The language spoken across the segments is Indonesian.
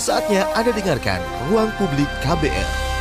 Saatnya Anda dengarkan Ruang Publik KBR.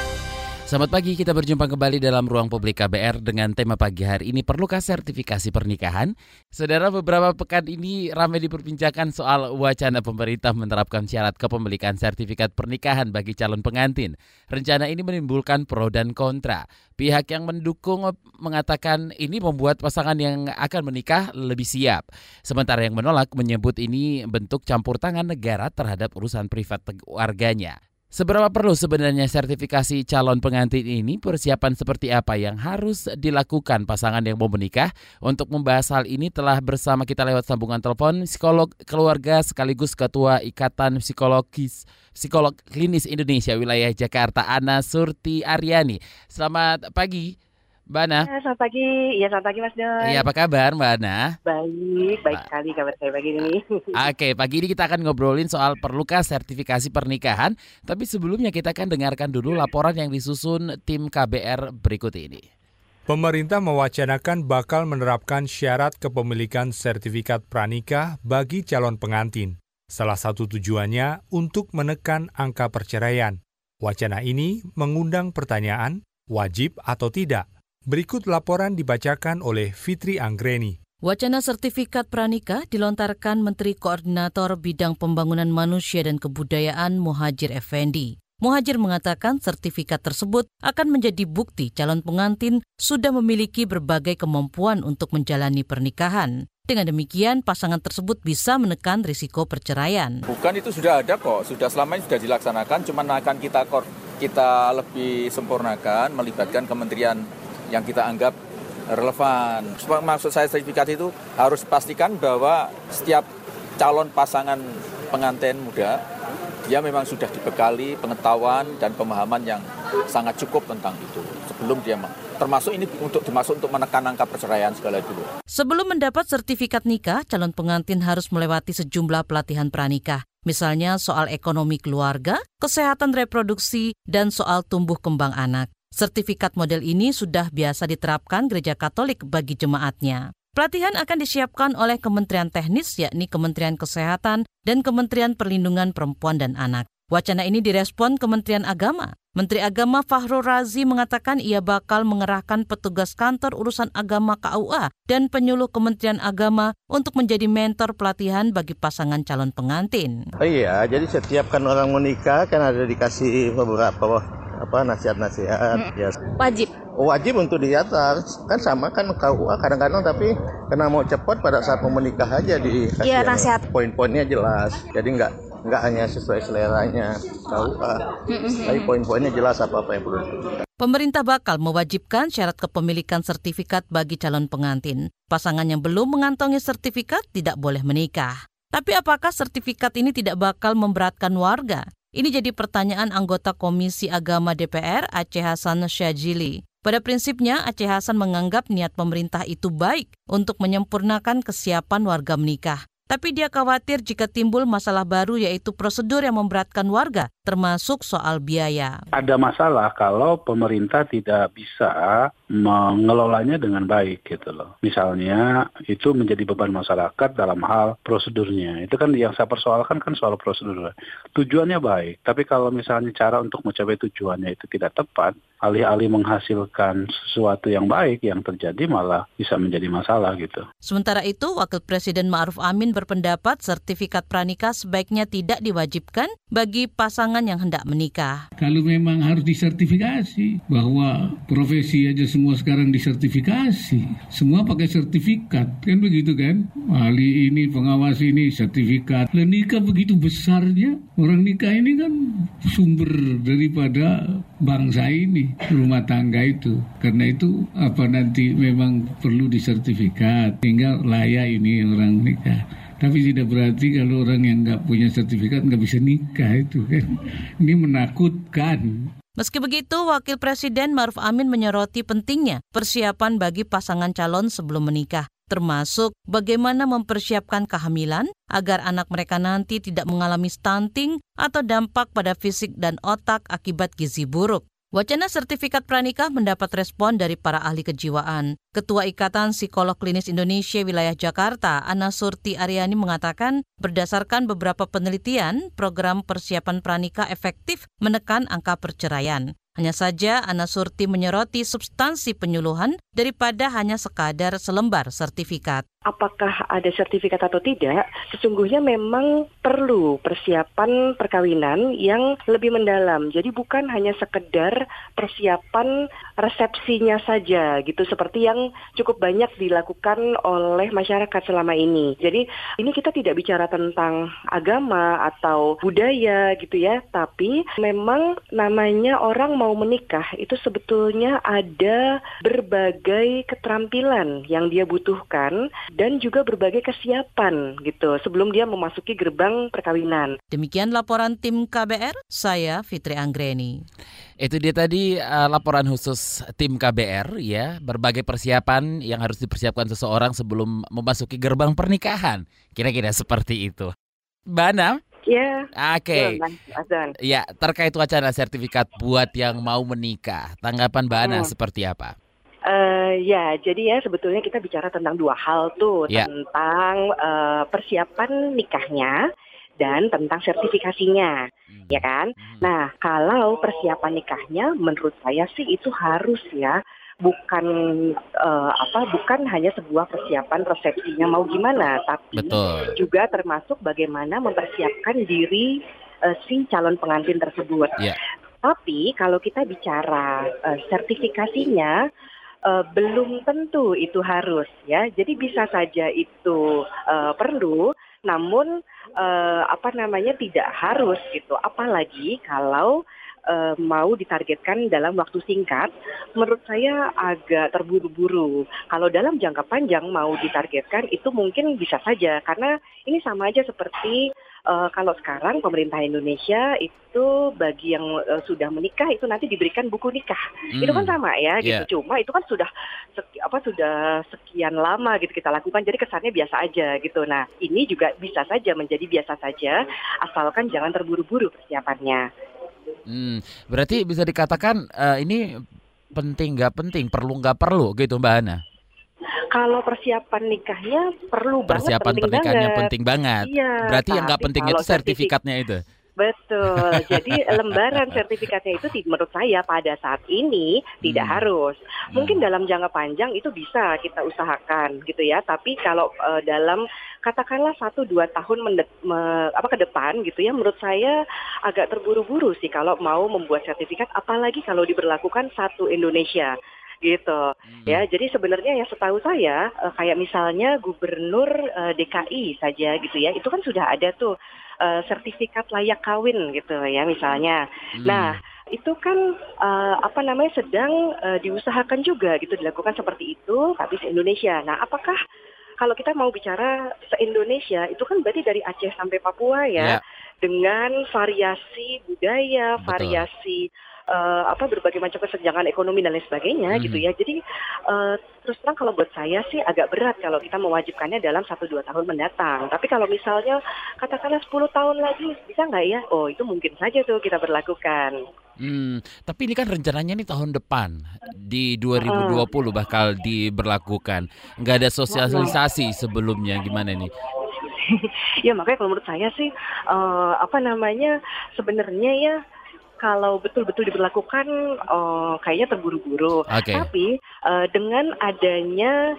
Selamat pagi, kita berjumpa kembali dalam ruang publik KBR dengan tema pagi hari ini perlukah sertifikasi pernikahan? Saudara, beberapa pekan ini ramai diperbincangkan soal wacana pemerintah menerapkan syarat kepemilikan sertifikat pernikahan bagi calon pengantin. Rencana ini menimbulkan pro dan kontra. Pihak yang mendukung mengatakan ini membuat pasangan yang akan menikah lebih siap. Sementara yang menolak menyebut ini bentuk campur tangan negara terhadap urusan privat warganya. Seberapa perlu sebenarnya sertifikasi calon pengantin ini? Persiapan seperti apa yang harus dilakukan pasangan yang mau menikah? Untuk membahas hal ini telah bersama kita lewat sambungan telepon psikolog keluarga sekaligus ketua Ikatan Psikologis Psikolog Klinis Indonesia wilayah Jakarta Ana Surti Aryani. Selamat pagi. Mbak Ana. Ya, selamat pagi. Iya, selamat pagi Mas Don. Iya, apa kabar Mbak Ana? Baik, baik ba sekali kabar saya pagi ini. Oke, pagi ini kita akan ngobrolin soal perlukah sertifikasi pernikahan. Tapi sebelumnya kita akan dengarkan dulu laporan yang disusun tim KBR berikut ini. Pemerintah mewacanakan bakal menerapkan syarat kepemilikan sertifikat pranikah bagi calon pengantin. Salah satu tujuannya untuk menekan angka perceraian. Wacana ini mengundang pertanyaan, wajib atau tidak Berikut laporan dibacakan oleh Fitri Anggreni. Wacana sertifikat pranikah dilontarkan Menteri Koordinator Bidang Pembangunan Manusia dan Kebudayaan Muhajir Effendi. Muhajir mengatakan sertifikat tersebut akan menjadi bukti calon pengantin sudah memiliki berbagai kemampuan untuk menjalani pernikahan. Dengan demikian, pasangan tersebut bisa menekan risiko perceraian. Bukan itu sudah ada kok, sudah selama ini sudah dilaksanakan, cuma akan kita kita lebih sempurnakan, melibatkan Kementerian yang kita anggap relevan. Maksud saya sertifikat itu harus pastikan bahwa setiap calon pasangan pengantin muda dia memang sudah dibekali pengetahuan dan pemahaman yang sangat cukup tentang itu sebelum dia termasuk ini untuk dimasuk untuk menekan angka perceraian segala dulu. Sebelum mendapat sertifikat nikah, calon pengantin harus melewati sejumlah pelatihan pranikah. Misalnya soal ekonomi keluarga, kesehatan reproduksi, dan soal tumbuh kembang anak. Sertifikat model ini sudah biasa diterapkan gereja Katolik bagi jemaatnya. Pelatihan akan disiapkan oleh Kementerian Teknis yakni Kementerian Kesehatan dan Kementerian Perlindungan Perempuan dan Anak. Wacana ini direspon Kementerian Agama. Menteri Agama Fahrul Razi mengatakan ia bakal mengerahkan petugas kantor urusan agama KUA dan penyuluh Kementerian Agama untuk menjadi mentor pelatihan bagi pasangan calon pengantin. Oh iya, jadi setiap kan orang menikah kan ada dikasih beberapa apa nasihat-nasihat hmm. ya wajib. Oh, wajib untuk diatar kan sama kan KUA kadang-kadang tapi kena mau cepat pada saat mau menikah aja di iya nasihat. Poin-poinnya jelas. Jadi nggak nggak hanya sesuai seleranya KUA tapi poin-poinnya jelas apa-apa yang perlu Pemerintah bakal mewajibkan syarat kepemilikan sertifikat bagi calon pengantin. Pasangan yang belum mengantongi sertifikat tidak boleh menikah. Tapi apakah sertifikat ini tidak bakal memberatkan warga? Ini jadi pertanyaan anggota Komisi Agama DPR Aceh Hasan Syajili. Pada prinsipnya, Aceh Hasan menganggap niat pemerintah itu baik untuk menyempurnakan kesiapan warga menikah. Tapi dia khawatir jika timbul masalah baru yaitu prosedur yang memberatkan warga, termasuk soal biaya. Ada masalah kalau pemerintah tidak bisa mengelolanya dengan baik gitu loh. Misalnya itu menjadi beban masyarakat dalam hal prosedurnya. Itu kan yang saya persoalkan kan soal prosedur. Tujuannya baik, tapi kalau misalnya cara untuk mencapai tujuannya itu tidak tepat, alih-alih menghasilkan sesuatu yang baik yang terjadi malah bisa menjadi masalah gitu. Sementara itu, Wakil Presiden Ma'ruf Amin berpendapat sertifikat pranikah sebaiknya tidak diwajibkan bagi pasangan yang hendak menikah. Kalau memang harus disertifikasi bahwa profesi aja semua sekarang disertifikasi, semua pakai sertifikat kan begitu kan? Ahli ini, pengawas ini sertifikat. Lah nikah begitu besarnya, orang nikah ini kan sumber daripada bangsa ini rumah tangga itu. Karena itu apa nanti memang perlu disertifikat tinggal layak ini orang nikah. Tapi tidak berarti kalau orang yang nggak punya sertifikat nggak bisa nikah itu kan. Ini menakutkan. Meski begitu, Wakil Presiden Maruf Amin menyoroti pentingnya persiapan bagi pasangan calon sebelum menikah, termasuk bagaimana mempersiapkan kehamilan agar anak mereka nanti tidak mengalami stunting atau dampak pada fisik dan otak akibat gizi buruk. Wacana sertifikat pranikah mendapat respon dari para ahli kejiwaan. Ketua Ikatan Psikolog Klinis Indonesia Wilayah Jakarta, Ana Surti Aryani mengatakan, berdasarkan beberapa penelitian, program persiapan pranikah efektif menekan angka perceraian. Hanya saja Ana Surti menyoroti substansi penyuluhan daripada hanya sekadar selembar sertifikat apakah ada sertifikat atau tidak, sesungguhnya memang perlu persiapan perkawinan yang lebih mendalam. Jadi bukan hanya sekedar persiapan resepsinya saja gitu seperti yang cukup banyak dilakukan oleh masyarakat selama ini. Jadi ini kita tidak bicara tentang agama atau budaya gitu ya, tapi memang namanya orang mau menikah itu sebetulnya ada berbagai keterampilan yang dia butuhkan dan juga berbagai kesiapan gitu sebelum dia memasuki gerbang perkawinan. Demikian laporan tim KBR, saya Fitri Anggreni. Itu dia tadi uh, laporan khusus tim KBR ya, berbagai persiapan yang harus dipersiapkan seseorang sebelum memasuki gerbang pernikahan. Kira-kira seperti itu. Bana? Ya. Oke. Okay. Ya, terkait wacana sertifikat buat yang mau menikah, tanggapan Mbak Ana hmm. seperti apa? Uh, ya, jadi ya sebetulnya kita bicara tentang dua hal tuh, yeah. tentang uh, persiapan nikahnya dan tentang sertifikasinya, hmm. ya kan? Hmm. Nah, kalau persiapan nikahnya, menurut saya sih itu harus ya, bukan uh, apa, bukan hanya sebuah persiapan resepsinya mau gimana, tapi Betul. juga termasuk bagaimana mempersiapkan diri uh, si calon pengantin tersebut. Yeah. Tapi kalau kita bicara uh, sertifikasinya, uh, belum tentu itu harus ya. Jadi bisa saja itu uh, perlu, namun uh, apa namanya tidak harus gitu. Apalagi kalau uh, mau ditargetkan dalam waktu singkat, menurut saya agak terburu-buru. Kalau dalam jangka panjang mau ditargetkan itu mungkin bisa saja karena ini sama aja seperti uh, kalau sekarang pemerintah Indonesia itu bagi yang uh, sudah menikah itu nanti diberikan buku nikah. Hmm. Itu kan sama ya gitu. Yeah. Cuma itu kan sudah seki, apa sudah sekian lama gitu kita lakukan jadi kesannya biasa aja gitu. Nah, ini juga bisa saja menjadi biasa saja asalkan jangan terburu-buru persiapannya. Hmm, berarti bisa dikatakan uh, ini penting nggak penting, perlu nggak perlu gitu Mbak Ana? Kalau persiapan nikahnya perlu persiapan banget, penting pernikahannya banget. penting banget. Iya, Berarti yang nggak penting itu sertifikatnya itu. Betul. Jadi lembaran sertifikatnya itu menurut saya pada saat ini tidak hmm. harus. Mungkin hmm. dalam jangka panjang itu bisa kita usahakan gitu ya. Tapi kalau uh, dalam katakanlah satu dua tahun mendet, me, apa ke depan gitu ya, menurut saya agak terburu-buru sih kalau mau membuat sertifikat. Apalagi kalau diberlakukan satu Indonesia gitu hmm. ya jadi sebenarnya yang setahu saya uh, kayak misalnya gubernur uh, eh, DKI saja gitu ya itu kan sudah ada tuh uh, sertifikat layak kawin gitu ya misalnya hmm. nah itu kan uh, apa namanya sedang uh, diusahakan juga gitu dilakukan seperti itu tapi se Indonesia nah apakah kalau kita mau bicara se-Indonesia itu kan berarti dari Aceh sampai Papua ya, yeah. dengan variasi budaya, Betul. variasi uh, apa berbagai macam kesenjangan ekonomi dan lain sebagainya hmm. gitu ya. Jadi uh, terus terang kalau buat saya sih agak berat kalau kita mewajibkannya dalam satu dua tahun mendatang. Tapi kalau misalnya katakanlah 10 tahun lagi bisa nggak ya? Oh itu mungkin saja tuh kita berlakukan. Hmm, tapi ini kan rencananya nih tahun depan di 2020 uh. bakal diberlakukan. Nggak ada sosialisasi sebelumnya gimana nih? ya makanya kalau menurut saya sih uh, apa namanya sebenarnya ya kalau betul-betul diberlakukan uh, kayaknya terburu-buru. Okay. Tapi uh, dengan adanya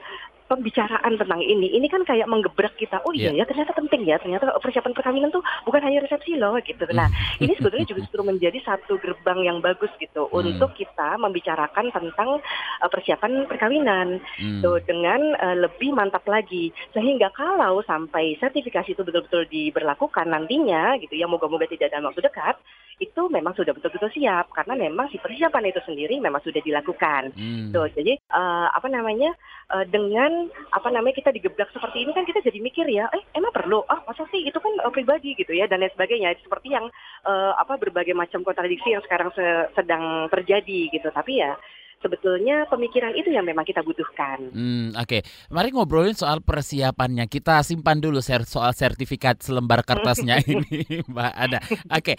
pembicaraan tentang ini, ini kan kayak menggebrak kita. Oh iya yeah. ya ternyata penting ya, ternyata persiapan perkawinan tuh bukan hanya resepsi loh gitu. Nah ini sebetulnya justru menjadi satu gerbang yang bagus gitu hmm. untuk kita membicarakan tentang uh, persiapan perkawinan hmm. tuh dengan uh, lebih mantap lagi. Sehingga kalau sampai sertifikasi itu betul-betul diberlakukan nantinya gitu ya, moga-moga tidak dalam waktu dekat, itu memang sudah betul-betul siap karena memang si persiapan itu sendiri memang sudah dilakukan. Hmm. Tuh, jadi uh, apa namanya uh, dengan apa namanya kita digebrak seperti ini kan kita jadi mikir ya, eh emang perlu? Ah masa sih itu kan uh, pribadi gitu ya dan lain sebagainya. Seperti yang uh, apa berbagai macam kontradiksi yang sekarang se sedang terjadi gitu. Tapi ya sebetulnya pemikiran itu yang memang kita butuhkan. Hmm, Oke, okay. mari ngobrolin soal persiapannya. Kita simpan dulu soal sertifikat selembar kertasnya ini, Mbak Ada. Oke, okay.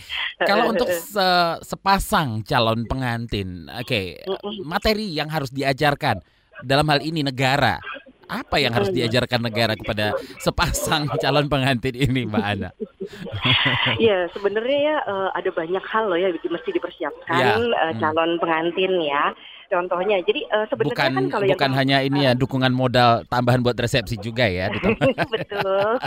kalau untuk se sepasang calon pengantin, oke, okay, materi yang harus diajarkan dalam hal ini negara apa yang harus diajarkan negara kepada sepasang calon pengantin ini, Mbak Ana? ya sebenarnya ya uh, ada banyak hal loh ya mesti dipersiapkan ya. uh, calon pengantin ya contohnya. Jadi uh, sebenarnya bukan, kan kalau bukan yang hanya ini ya dukungan modal tambahan buat resepsi juga ya. Betul.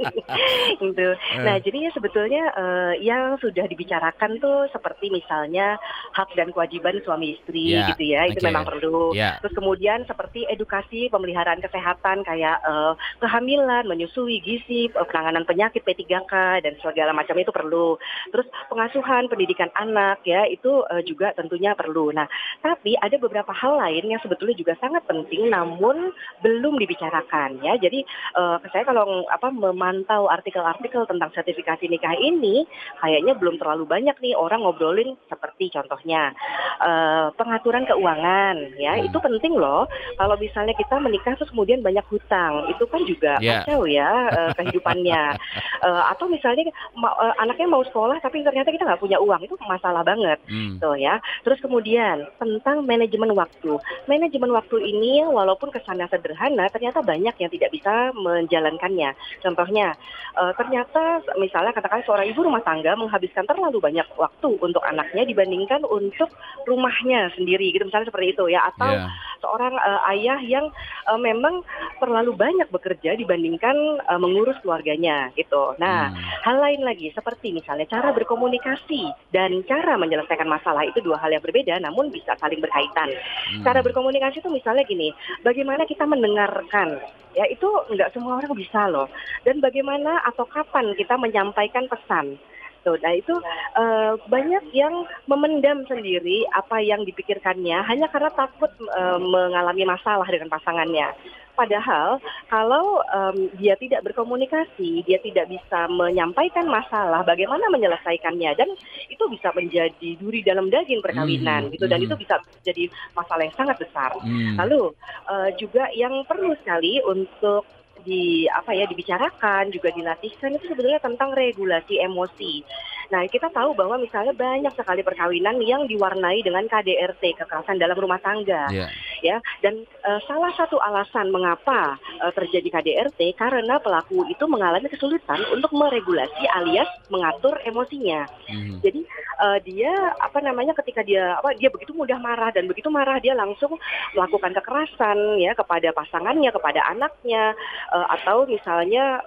gitu. Nah jadi ya sebetulnya uh, yang sudah dibicarakan tuh seperti misalnya hak dan kewajiban suami istri ya, gitu ya itu okay. memang perlu. Ya. Terus kemudian seperti edukasi pemeliharaan kesehatan kayak uh, kehamilan, menyusui, gizi, penanganan penyakit P3K dan segala macam itu perlu. Terus pengasuhan, pendidikan anak ya itu uh, juga tentunya perlu. Nah tapi tapi ada beberapa hal lain yang sebetulnya juga sangat penting namun belum dibicarakan ya. Jadi uh, saya kalau apa memantau artikel-artikel tentang sertifikasi nikah ini kayaknya belum terlalu banyak nih orang ngobrolin seperti contohnya uh, pengaturan keuangan ya. Hmm. Itu penting loh. Kalau misalnya kita menikah terus kemudian banyak hutang, itu kan juga yeah. kacau ya uh, kehidupannya. uh, atau misalnya ma uh, anaknya mau sekolah tapi ternyata kita nggak punya uang, itu masalah banget. Hmm. Tuh ya. Terus kemudian tentang manajemen waktu. Manajemen waktu ini walaupun kesannya sederhana, ternyata banyak yang tidak bisa menjalankannya. Contohnya, uh, ternyata misalnya katakan seorang ibu rumah tangga menghabiskan terlalu banyak waktu untuk anaknya dibandingkan untuk rumahnya sendiri, gitu misalnya seperti itu ya. Atau yeah. Seorang uh, ayah yang uh, memang terlalu banyak bekerja dibandingkan uh, mengurus keluarganya, gitu. Nah, hmm. hal lain lagi seperti misalnya cara berkomunikasi dan cara menyelesaikan masalah itu dua hal yang berbeda, namun bisa saling berkaitan. Hmm. Cara berkomunikasi itu misalnya gini, bagaimana kita mendengarkan ya itu nggak semua orang bisa loh. Dan bagaimana atau kapan kita menyampaikan pesan. Tuh, nah itu uh, banyak yang memendam sendiri apa yang dipikirkannya hanya karena takut uh, mengalami masalah dengan pasangannya. Padahal kalau um, dia tidak berkomunikasi, dia tidak bisa menyampaikan masalah, bagaimana menyelesaikannya dan itu bisa menjadi duri dalam daging perkawinan hmm, gitu dan hmm. itu bisa jadi masalah yang sangat besar. Hmm. Lalu uh, juga yang perlu sekali untuk di apa ya dibicarakan juga dilatihkan itu sebetulnya tentang regulasi emosi. Nah, kita tahu bahwa misalnya banyak sekali perkawinan yang diwarnai dengan KDRT, kekerasan dalam rumah tangga. Yeah. Ya, dan uh, salah satu alasan mengapa uh, terjadi KDRT karena pelaku itu mengalami kesulitan untuk meregulasi alias mengatur emosinya. Mm. Jadi uh, dia apa namanya ketika dia apa dia begitu mudah marah dan begitu marah dia langsung melakukan kekerasan ya kepada pasangannya, kepada anaknya atau misalnya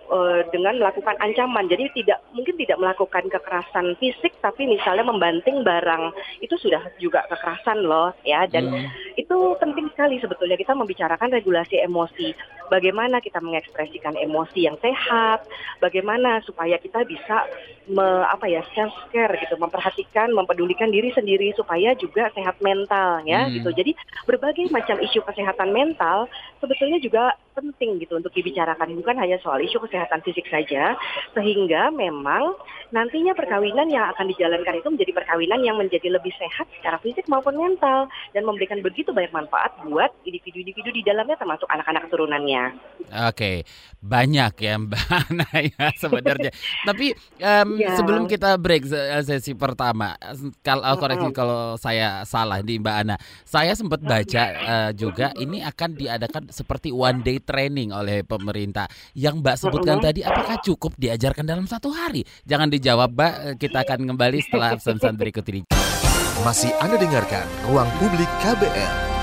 dengan melakukan ancaman. Jadi tidak mungkin tidak melakukan kekerasan kekerasan fisik tapi misalnya membanting barang itu sudah juga kekerasan loh ya dan hmm. itu penting sekali sebetulnya kita membicarakan regulasi emosi bagaimana kita mengekspresikan emosi yang sehat bagaimana supaya kita bisa me, apa ya self care gitu memperhatikan mempedulikan diri sendiri supaya juga sehat mental ya hmm. gitu jadi berbagai macam isu kesehatan mental sebetulnya juga penting gitu untuk dibicarakan bukan hanya soal isu kesehatan fisik saja sehingga memang nantinya perkawinan yang akan dijalankan itu menjadi perkawinan yang menjadi lebih sehat secara fisik maupun mental dan memberikan begitu banyak manfaat buat individu-individu di dalamnya termasuk anak-anak turunannya. Oke, banyak ya Mbak Ana ya sebenarnya. Tapi um, ya. sebelum kita break sesi pertama, kalau uh, koreksi uh-huh. kalau saya salah di Mbak Ana, saya sempat baca uh, juga ini akan diadakan seperti one day training oleh pemerintah. Yang Mbak sebutkan tadi, apakah cukup diajarkan dalam satu hari? Jangan dijawab Mbak, kita akan kembali setelah pesan-pesan berikut ini. Masih Anda dengarkan Ruang Publik KBR.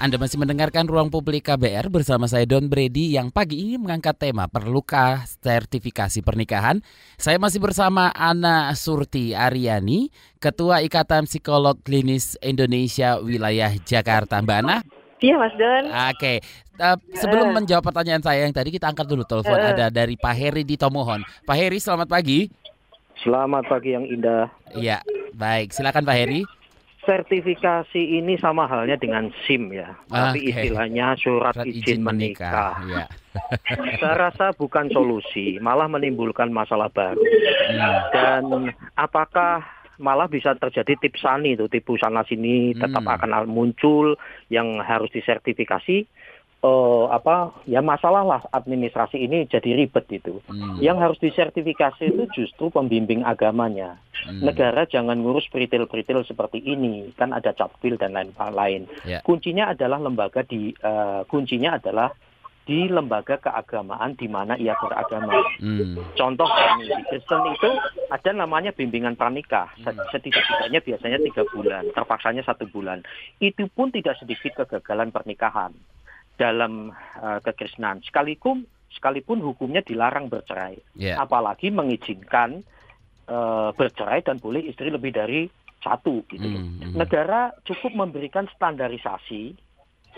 Anda masih mendengarkan Ruang Publik KBR bersama saya Don Brady yang pagi ini mengangkat tema Perlukah sertifikasi pernikahan? Saya masih bersama Ana Surti Aryani, Ketua Ikatan Psikolog Klinis Indonesia Wilayah Jakarta. Mbak Ana? Iya Mas Don. Oke, okay. uh, sebelum uh. menjawab pertanyaan saya yang tadi kita angkat dulu telepon uh. ada dari Pak Heri di Tomohon. Pak Heri, selamat pagi. Selamat pagi yang indah. Iya, baik. Silakan Pak Heri. Sertifikasi ini sama halnya dengan SIM ya, okay. tapi istilahnya surat, surat izin, izin menikah. menikah. Ya. Saya rasa bukan solusi, malah menimbulkan masalah baru. Hmm. Dan apakah malah bisa terjadi tipsani itu tipu sana sini hmm. tetap akan muncul yang harus disertifikasi uh, apa ya masalah lah administrasi ini jadi ribet itu. Hmm. Yang harus disertifikasi itu justru pembimbing agamanya. Hmm. Negara jangan ngurus peritil-peritil seperti ini, kan ada capil dan lain-lain. Yeah. Kuncinya adalah lembaga di uh, kuncinya adalah di lembaga keagamaan di mana ia beragama. Hmm. Contoh di Kristen itu ada namanya bimbingan pranikah. Hmm. Setidak-tidaknya biasanya tiga bulan, terpaksanya satu bulan. Itu pun tidak sedikit kegagalan pernikahan dalam uh, kekristenan. Sekalipun sekalipun hukumnya dilarang bercerai, yeah. apalagi mengizinkan uh, bercerai dan boleh istri lebih dari satu gitu. Mm, Negara cukup memberikan standarisasi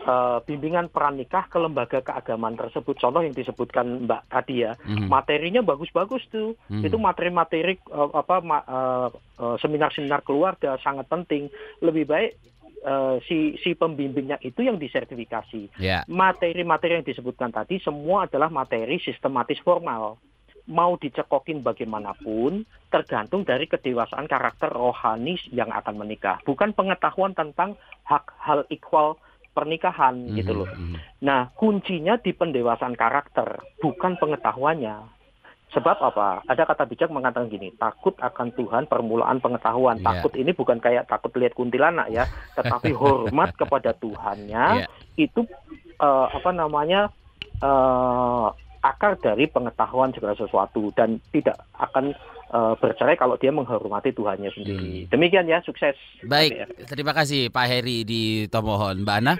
uh, bimbingan pernikah ke lembaga keagamaan tersebut. Contoh yang disebutkan Mbak tadi ya, mm. materinya bagus-bagus tuh. Mm. Itu materi-materi uh, apa uh, uh, seminar-seminar keluarga sangat penting. Lebih baik uh, si si pembimbingnya itu yang disertifikasi. Yeah. Materi-materi yang disebutkan tadi semua adalah materi sistematis formal. Mau dicekokin bagaimanapun tergantung dari kedewasaan karakter rohani yang akan menikah, bukan pengetahuan tentang hak hal equal pernikahan mm -hmm. gitu loh. Hmm. Nah, kuncinya di pendewasaan karakter, bukan pengetahuannya. Sebab apa? Ada kata bijak mengatakan gini, takut akan Tuhan permulaan pengetahuan. Yeah. Takut ini bukan kayak takut lihat kuntilanak ya, tetapi hormat kepada Tuhannya yeah. itu uh, apa namanya uh, akar dari pengetahuan segala sesuatu dan tidak akan uh, bercerai kalau dia menghormati Tuhannya sendiri. Hmm. Demikian ya, sukses. Baik, terima kasih Pak Heri di Tomohon. Mbak Ana?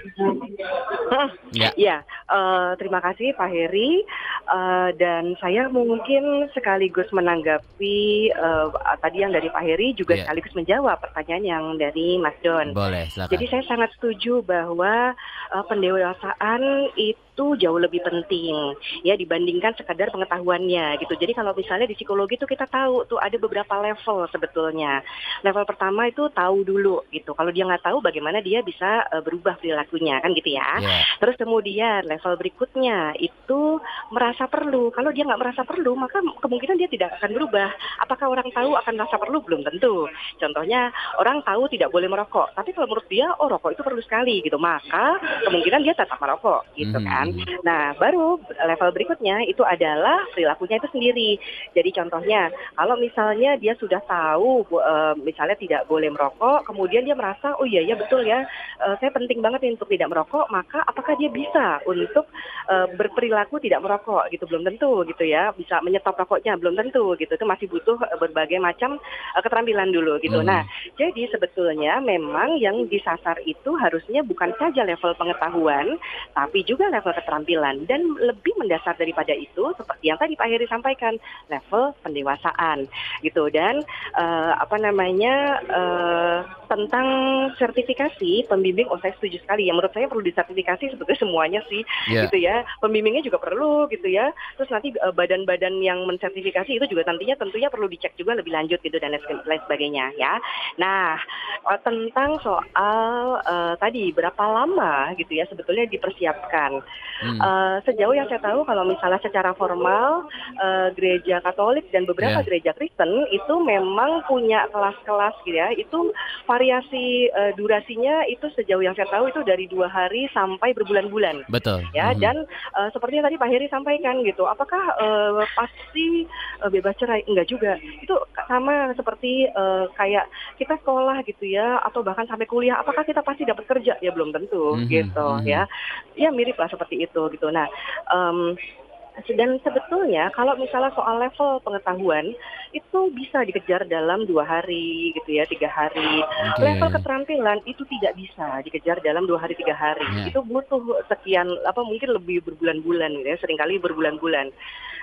ya, ya uh, terima kasih Pak Heri uh, dan saya mungkin sekaligus menanggapi uh, tadi yang dari Pak Heri juga ya. sekaligus menjawab pertanyaan yang dari Mas Don. Boleh, silakan. Jadi saya sangat setuju bahwa uh, pendewasaan itu jauh lebih penting ya dibandingkan sekadar pengetahuannya gitu. Jadi kalau misalnya di psikologi itu kita tahu tuh ada beberapa level sebetulnya. Level pertama itu tahu dulu gitu. Kalau dia nggak tahu bagaimana dia bisa uh, berubah perilakunya kan gitu ya. Yeah. Terus kemudian level berikutnya itu merasa perlu. Kalau dia nggak merasa perlu, maka kemungkinan dia tidak akan berubah. Apakah orang tahu akan merasa perlu? Belum tentu. Contohnya orang tahu tidak boleh merokok, tapi kalau menurut dia, oh rokok itu perlu sekali gitu, maka kemungkinan dia tetap merokok gitu hmm. kan. Nah baru level berikutnya itu adalah perilakunya itu sendiri. Jadi contohnya kalau misalnya dia sudah tahu uh, misalnya tidak boleh merokok, kemudian dia merasa oh iya ya betul ya, uh, saya penting banget untuk tidak merokok, maka apakah dia bisa untuk uh, berperilaku tidak merokok gitu? Belum tentu gitu ya bisa menyetop rokoknya belum tentu gitu. Itu masih butuh berbagai macam uh, keterampilan dulu gitu. Hmm. nah jadi sebetulnya memang yang disasar itu harusnya bukan saja level pengetahuan tapi juga level keterampilan. Dan lebih mendasar daripada itu seperti yang tadi Pak Heri sampaikan level pendewasaan gitu. Dan uh, apa namanya uh, tentang sertifikasi pembimbing oh saya setuju sekali. Ya menurut saya perlu disertifikasi sebetulnya semuanya sih yeah. gitu ya. Pembimbingnya juga perlu gitu ya. Terus nanti uh, badan-badan yang mensertifikasi itu juga nantinya tentunya perlu dicek juga lebih lanjut gitu dan lain sebagainya ya. Nah uh, tentang soal uh, tadi berapa lama gitu ya sebetulnya dipersiapkan hmm. uh, sejauh yang saya tahu kalau misalnya secara formal uh, gereja Katolik dan beberapa yeah. gereja Kristen itu memang punya kelas-kelas gitu ya itu variasi uh, durasinya itu sejauh yang saya tahu itu dari dua hari sampai berbulan-bulan. Betul. Ya, mm-hmm. dan uh, seperti yang tadi Pak Heri sampaikan gitu, apakah uh, pasti uh, bebas cerai? Enggak juga. Itu sama seperti uh, kayak kita sekolah gitu ya, atau bahkan sampai kuliah, apakah kita pasti dapat kerja? Ya belum tentu mm-hmm. gitu mm-hmm. ya. Ya mirip lah seperti itu gitu. Nah, um, dan sebetulnya kalau misalnya soal level pengetahuan itu bisa dikejar dalam dua hari gitu ya tiga hari. Okay. Level keterampilan itu tidak bisa dikejar dalam dua hari tiga hari. Yeah. Itu butuh sekian apa mungkin lebih berbulan-bulan gitu ya sering kali berbulan-bulan.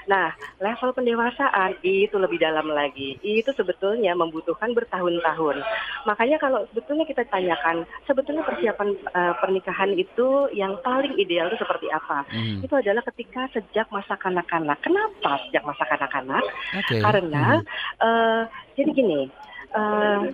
Nah, level pendewasaan itu lebih dalam lagi. Itu sebetulnya membutuhkan bertahun-tahun. Makanya kalau sebetulnya kita tanyakan, sebetulnya persiapan uh, pernikahan itu yang paling ideal itu seperti apa? Hmm. Itu adalah ketika sejak masa kanak-kanak. Kenapa sejak masa kanak-kanak? Okay. Karena hmm. uh, jadi gini, uh,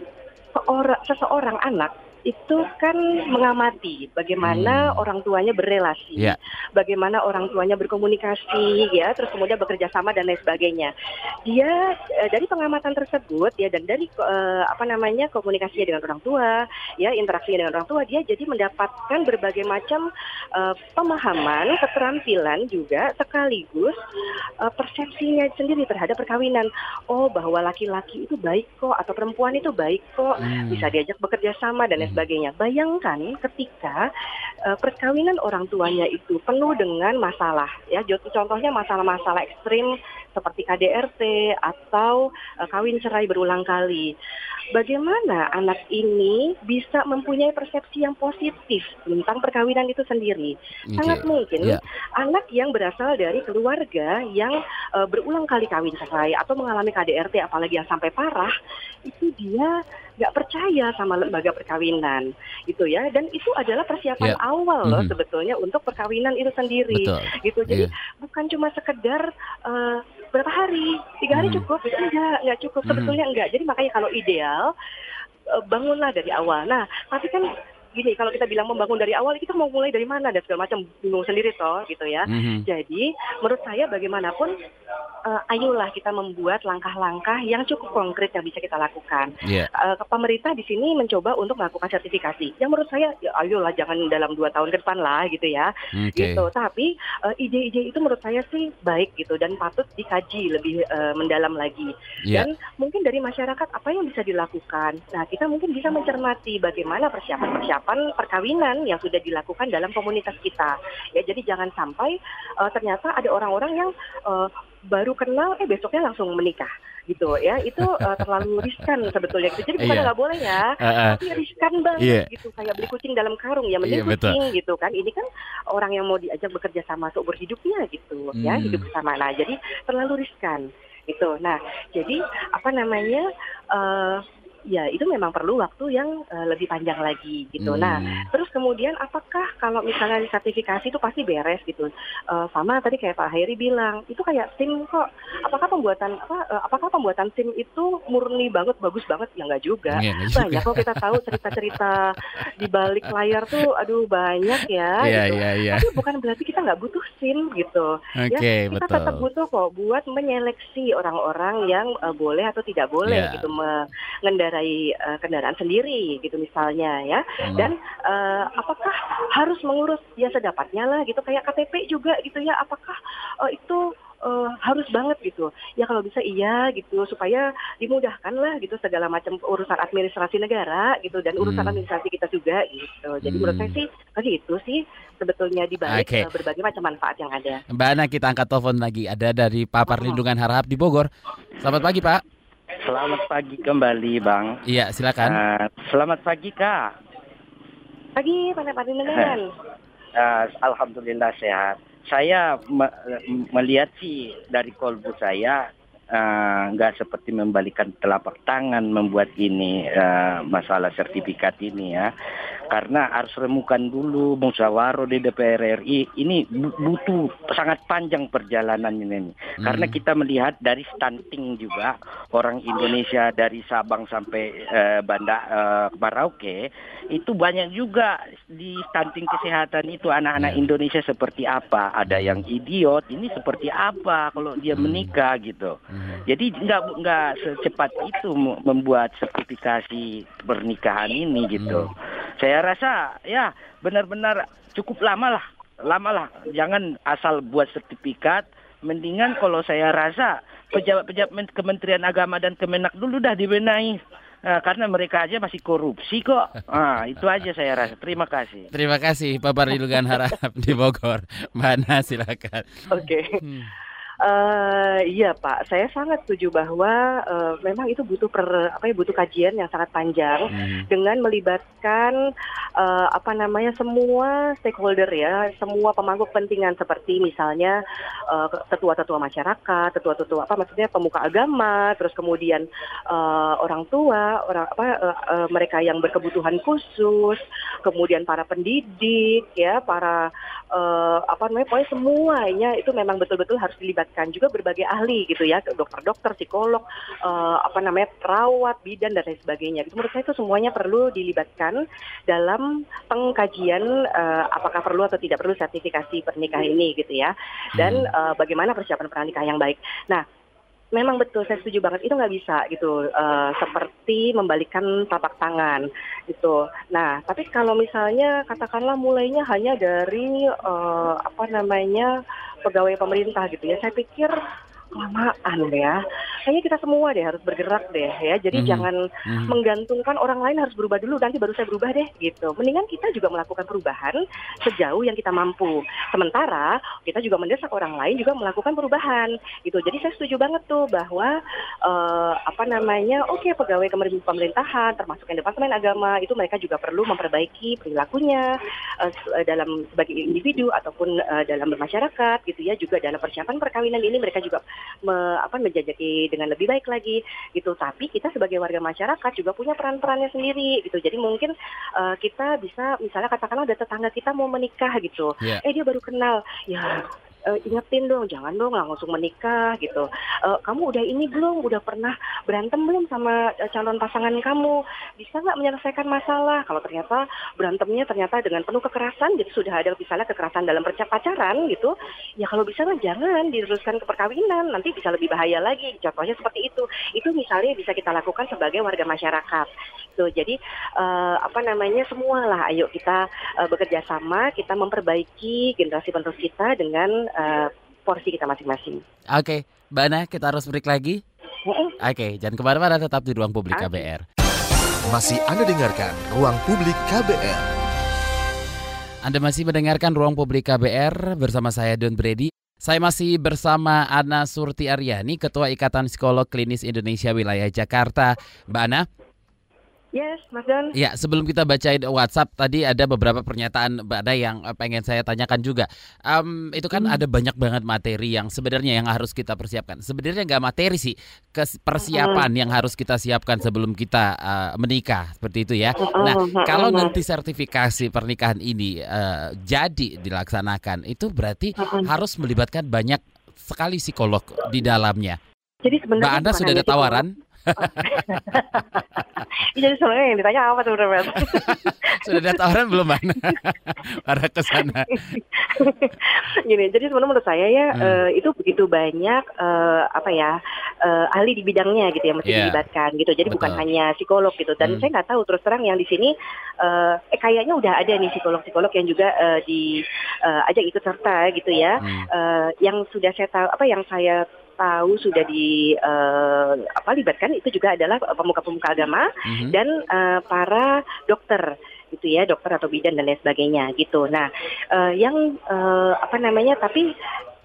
seorang seseorang anak itu kan mengamati bagaimana hmm. orang tuanya berrelasi, yeah. bagaimana orang tuanya berkomunikasi, ya, terus kemudian bekerja sama dan lain sebagainya. Dia uh, dari pengamatan tersebut, ya, dan dari uh, apa namanya komunikasinya dengan orang tua, ya, interaksinya dengan orang tua, dia jadi mendapatkan berbagai macam uh, pemahaman, keterampilan juga sekaligus uh, persepsinya sendiri terhadap perkawinan. Oh, bahwa laki-laki itu baik kok, atau perempuan itu baik kok, hmm. bisa diajak bekerja sama dan lain hmm sebagainya. Bayangkan ketika uh, perkawinan orang tuanya itu penuh dengan masalah, ya contohnya masalah-masalah ekstrim seperti KDRT atau uh, kawin cerai berulang kali. Bagaimana anak ini bisa mempunyai persepsi yang positif tentang perkawinan itu sendiri? Okay. Sangat mungkin yeah. anak yang berasal dari keluarga yang uh, berulang kali kawin cerai atau mengalami KDRT apalagi yang sampai parah, itu dia nggak percaya sama lembaga perkawinan gitu ya dan itu adalah persiapan yeah. awal loh mm sebetulnya untuk perkawinan itu sendiri Betul. gitu jadi yeah. bukan cuma sekedar uh, berapa hari tiga hari mm. cukup enggak nggak cukup mm. sebetulnya enggak jadi makanya kalau ideal uh, bangunlah dari awal nah tapi kan gini kalau kita bilang membangun dari awal kita mau mulai dari mana dan segala macam bingung sendiri toh gitu ya. Mm-hmm. Jadi menurut saya bagaimanapun uh, ayolah kita membuat langkah-langkah yang cukup konkret yang bisa kita lakukan. Yeah. Iya. Uh, pemerintah di sini mencoba untuk melakukan sertifikasi. Yang menurut saya ya ayolah jangan dalam dua tahun ke depan lah gitu ya. Okay. Gitu. Tapi uh, ide-ide itu menurut saya sih baik gitu dan patut dikaji lebih uh, mendalam lagi. Yeah. Dan mungkin dari masyarakat apa yang bisa dilakukan. Nah kita mungkin bisa mencermati bagaimana persiapan-persiapan persiapan perkawinan yang sudah dilakukan dalam komunitas kita. Ya, jadi jangan sampai uh, ternyata ada orang-orang yang uh, baru kenal eh besoknya langsung menikah gitu ya itu uh, terlalu riskan sebetulnya gitu jadi bukan yeah. nggak boleh ya uh, uh. tapi riskan banget yeah. gitu kayak beli kucing dalam karung ya mending yeah, kucing betul. gitu kan ini kan orang yang mau diajak bekerja sama seumur hidupnya gitu ya, hmm. ya hidup bersama nah jadi terlalu riskan gitu nah jadi apa namanya uh, ya itu memang perlu waktu yang uh, lebih panjang lagi gitu. Nah, hmm. Nah, terus kemudian apakah kalau misalnya sertifikasi itu pasti beres gitu? Uh, sama tadi kayak Pak Hairi bilang, itu kayak SIM kok. Apakah pembuatan apa? Uh, apakah pembuatan SIM itu murni banget, bagus banget? Ya nggak juga. Ya, banyak kok kita tahu cerita-cerita di balik layar tuh, aduh banyak ya. Yeah, gitu. yeah, yeah. Tapi bukan berarti kita nggak butuh SIM gitu. Okay, ya, kita betul. tetap butuh kok buat menyeleksi orang-orang yang uh, boleh atau tidak boleh yeah. gitu mengendarai mengendarai uh, kendaraan sendiri gitu misalnya ya hmm. dan uh, apakah harus mengurus ya sedapatnya lah gitu kayak KTP juga gitu ya apakah uh, itu uh, harus banget gitu. Ya kalau bisa iya gitu supaya dimudahkan lah gitu segala macam urusan administrasi negara gitu dan urusan hmm. administrasi kita juga gitu. Jadi hmm. menurut saya sih kasih itu sih sebetulnya di balik okay. berbagai macam manfaat yang ada. Mbak Ana kita angkat telepon lagi ada dari Pak Perlindungan Harap di Bogor. Selamat pagi Pak. Selamat pagi kembali, Bang. Iya, silakan. Uh, selamat pagi, Kak. Pagi, Pak Pandangan. Uh, Alhamdulillah sehat. Saya me melihat sih dari kolbu saya Eh, nggak uh, seperti membalikan telapak tangan membuat ini uh, masalah sertifikat ini ya karena harus remukan dulu musyawarah di DPR RI ini butuh sangat panjang perjalanan ini hmm. karena kita melihat dari stunting juga orang Indonesia dari Sabang sampai uh, Banda uh, Merauke itu banyak juga di stunting kesehatan itu anak-anak yeah. Indonesia seperti apa ada yang idiot ini seperti apa kalau dia hmm. menikah gitu hmm. Jadi nggak nggak secepat itu membuat sertifikasi pernikahan ini gitu. Hmm. Saya rasa ya benar-benar cukup lama lah, lama lah. Jangan asal buat sertifikat. Mendingan kalau saya rasa pejabat-pejabat Kementerian Agama dan Kemenak dulu dah dibenahi. Nah, karena mereka aja masih korupsi kok. Nah, itu aja saya rasa. Terima kasih. Terima kasih Pak Barilungan Harap di Bogor. Mana silakan. Oke. Okay. Hmm. Uh, iya Pak, saya sangat setuju bahwa uh, memang itu butuh per, apa ya butuh kajian yang sangat panjang hmm. dengan melibatkan uh, apa namanya semua stakeholder ya, semua pemangku kepentingan seperti misalnya tetua tetua-tetua masyarakat, tetua-tetua apa maksudnya pemuka agama, terus kemudian uh, orang tua, orang apa uh, uh, mereka yang berkebutuhan khusus, kemudian para pendidik ya, para uh, apa namanya pokoknya semuanya itu memang betul-betul harus dilibatkan melibatkan juga berbagai ahli gitu ya, dokter-dokter, psikolog, uh, apa namanya perawat, bidan dan lain sebagainya. Gitu. Menurut saya itu semuanya perlu dilibatkan dalam pengkajian uh, apakah perlu atau tidak perlu sertifikasi pernikahan ini gitu ya, dan uh, bagaimana persiapan pernikah yang baik. Nah, memang betul saya setuju banget itu nggak bisa gitu uh, seperti membalikkan tapak tangan gitu. Nah tapi kalau misalnya katakanlah mulainya hanya dari uh, apa namanya pegawai pemerintah gitu ya, saya pikir kelamaan ya. Kayaknya kita semua deh harus bergerak deh ya. Jadi mm-hmm. jangan mm-hmm. menggantungkan orang lain harus berubah dulu nanti baru saya berubah deh gitu. Mendingan kita juga melakukan perubahan sejauh yang kita mampu. Sementara kita juga mendesak orang lain juga melakukan perubahan gitu. Jadi saya setuju banget tuh bahwa uh, apa namanya oke okay, pegawai pemerintahan termasuk yang departemen agama itu mereka juga perlu memperbaiki perilakunya uh, dalam sebagai individu ataupun uh, dalam bermasyarakat gitu ya juga dalam persiapan perkawinan ini mereka juga me, apa menjajaki dengan lebih baik lagi gitu. Tapi kita sebagai warga masyarakat juga punya peran-perannya sendiri gitu. Jadi mungkin uh, kita bisa misalnya katakanlah ada tetangga kita mau menikah gitu. Yeah. Eh dia baru kenal. Ya uh, ingetin dong jangan dong langsung menikah gitu. Uh, kamu udah ini belum? Udah pernah berantem belum sama uh, calon pasangan kamu? Bisa nggak menyelesaikan masalah? Kalau ternyata berantemnya ternyata dengan penuh kekerasan jadi sudah ada misalnya kekerasan dalam pacaran gitu ya kalau bisa kan jangan diteruskan ke perkawinan. Nanti bisa lebih bahaya lagi contohnya seperti itu. Itu misalnya bisa kita lakukan sebagai warga masyarakat. Tuh jadi uh, apa namanya semualah. Ayo kita uh, bekerja sama kita memperbaiki generasi penerus kita dengan uh, porsi kita masing-masing. Oke, okay. Mbak Ana, kita harus break lagi. Oke, okay, jangan ke mana-mana tetap di Ruang Publik okay. KBR. Masih Anda dengarkan Ruang Publik KBR. Anda masih mendengarkan Ruang Publik KBR bersama saya Don Brady. Saya masih bersama Ana Surti Aryani, Ketua Ikatan Psikolog Klinis Indonesia Wilayah Jakarta. Mbak Ana, Yes, Mas Don. Ya, sebelum kita bacain WhatsApp tadi ada beberapa pernyataan Mbak Ada yang eh, pengen saya tanyakan juga. Um, itu kan hmm. ada banyak banget materi yang sebenarnya yang harus kita persiapkan. Sebenarnya nggak materi sih, persiapan hmm. yang harus kita siapkan sebelum kita uh, menikah seperti itu ya. Hmm. Nah, kalau nanti sertifikasi pernikahan ini uh, jadi dilaksanakan, itu berarti hmm. harus melibatkan banyak sekali psikolog di dalamnya. Jadi sebenarnya Mbak Anda sudah ada tawaran? Jadi sebenarnya yang ditanya apa tuh Bro Sudah ada tawaran belum mana? Para ke sana. Gini, jadi sebenarnya menurut saya ya hmm. uh, itu begitu banyak uh, apa ya uh, ahli di bidangnya gitu ya mesti yeah. dilibatkan gitu. Jadi Betul. bukan hanya psikolog gitu. Dan hmm. saya nggak tahu terus terang yang di sini uh, eh kayaknya udah ada nih psikolog-psikolog yang juga uh, di uh, ajak ikut serta gitu ya. Hmm. Uh, yang sudah saya tahu apa yang saya tahu sudah di uh, apa libatkan itu juga adalah pemuka-pemuka agama mm-hmm. dan uh, para dokter gitu ya dokter atau bidan dan lain sebagainya gitu. Nah uh, yang uh, apa namanya tapi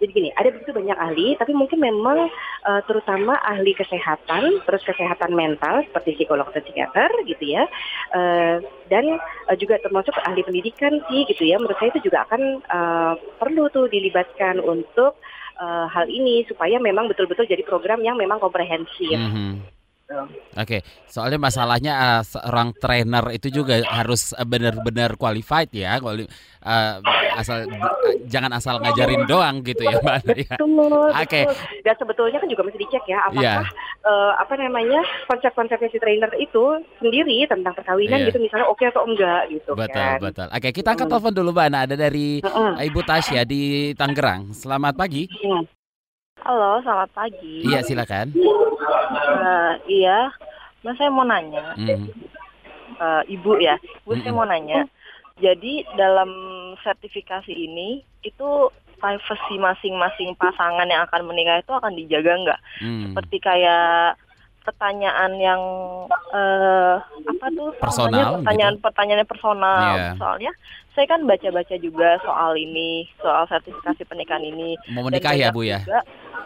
jadi gini, ada begitu banyak ahli, tapi mungkin memang uh, terutama ahli kesehatan, terus kesehatan mental seperti psikolog atau psikiater gitu ya, uh, dan uh, juga termasuk ahli pendidikan sih gitu ya. Menurut saya itu juga akan uh, perlu tuh dilibatkan untuk uh, hal ini supaya memang betul-betul jadi program yang memang komprehensif. Mm -hmm. Oke, okay. soalnya masalahnya uh, seorang trainer itu juga harus uh, benar-benar qualified ya, uh, asal uh, jangan asal ngajarin doang gitu ya, Mbak. Ya. Oke. Okay. Dan sebetulnya kan juga mesti dicek ya, apakah yeah. uh, apa namanya konsep-konsepnya si trainer itu sendiri tentang perkawinan yeah. gitu, misalnya oke okay atau enggak gitu. Betul, kan. betul. Oke, okay, kita angkat telepon dulu, Mbak. Nah, ada dari -uh. Ibu Tasya di Tangerang. Selamat pagi. Uh. Halo, selamat pagi. Iya, silakan. Uh, iya, mas saya mau nanya. Mm. Uh, Ibu ya, Ibu mm saya mau nanya. Jadi dalam sertifikasi ini itu privacy masing-masing pasangan yang akan menikah itu akan dijaga nggak? Mm. Seperti kayak pertanyaan yang uh, apa tuh personal pertanyaan gitu. pertanyaannya personal yeah. soalnya saya kan baca-baca juga soal ini soal sertifikasi pernikahan ini mau menikah ya bu ya juga,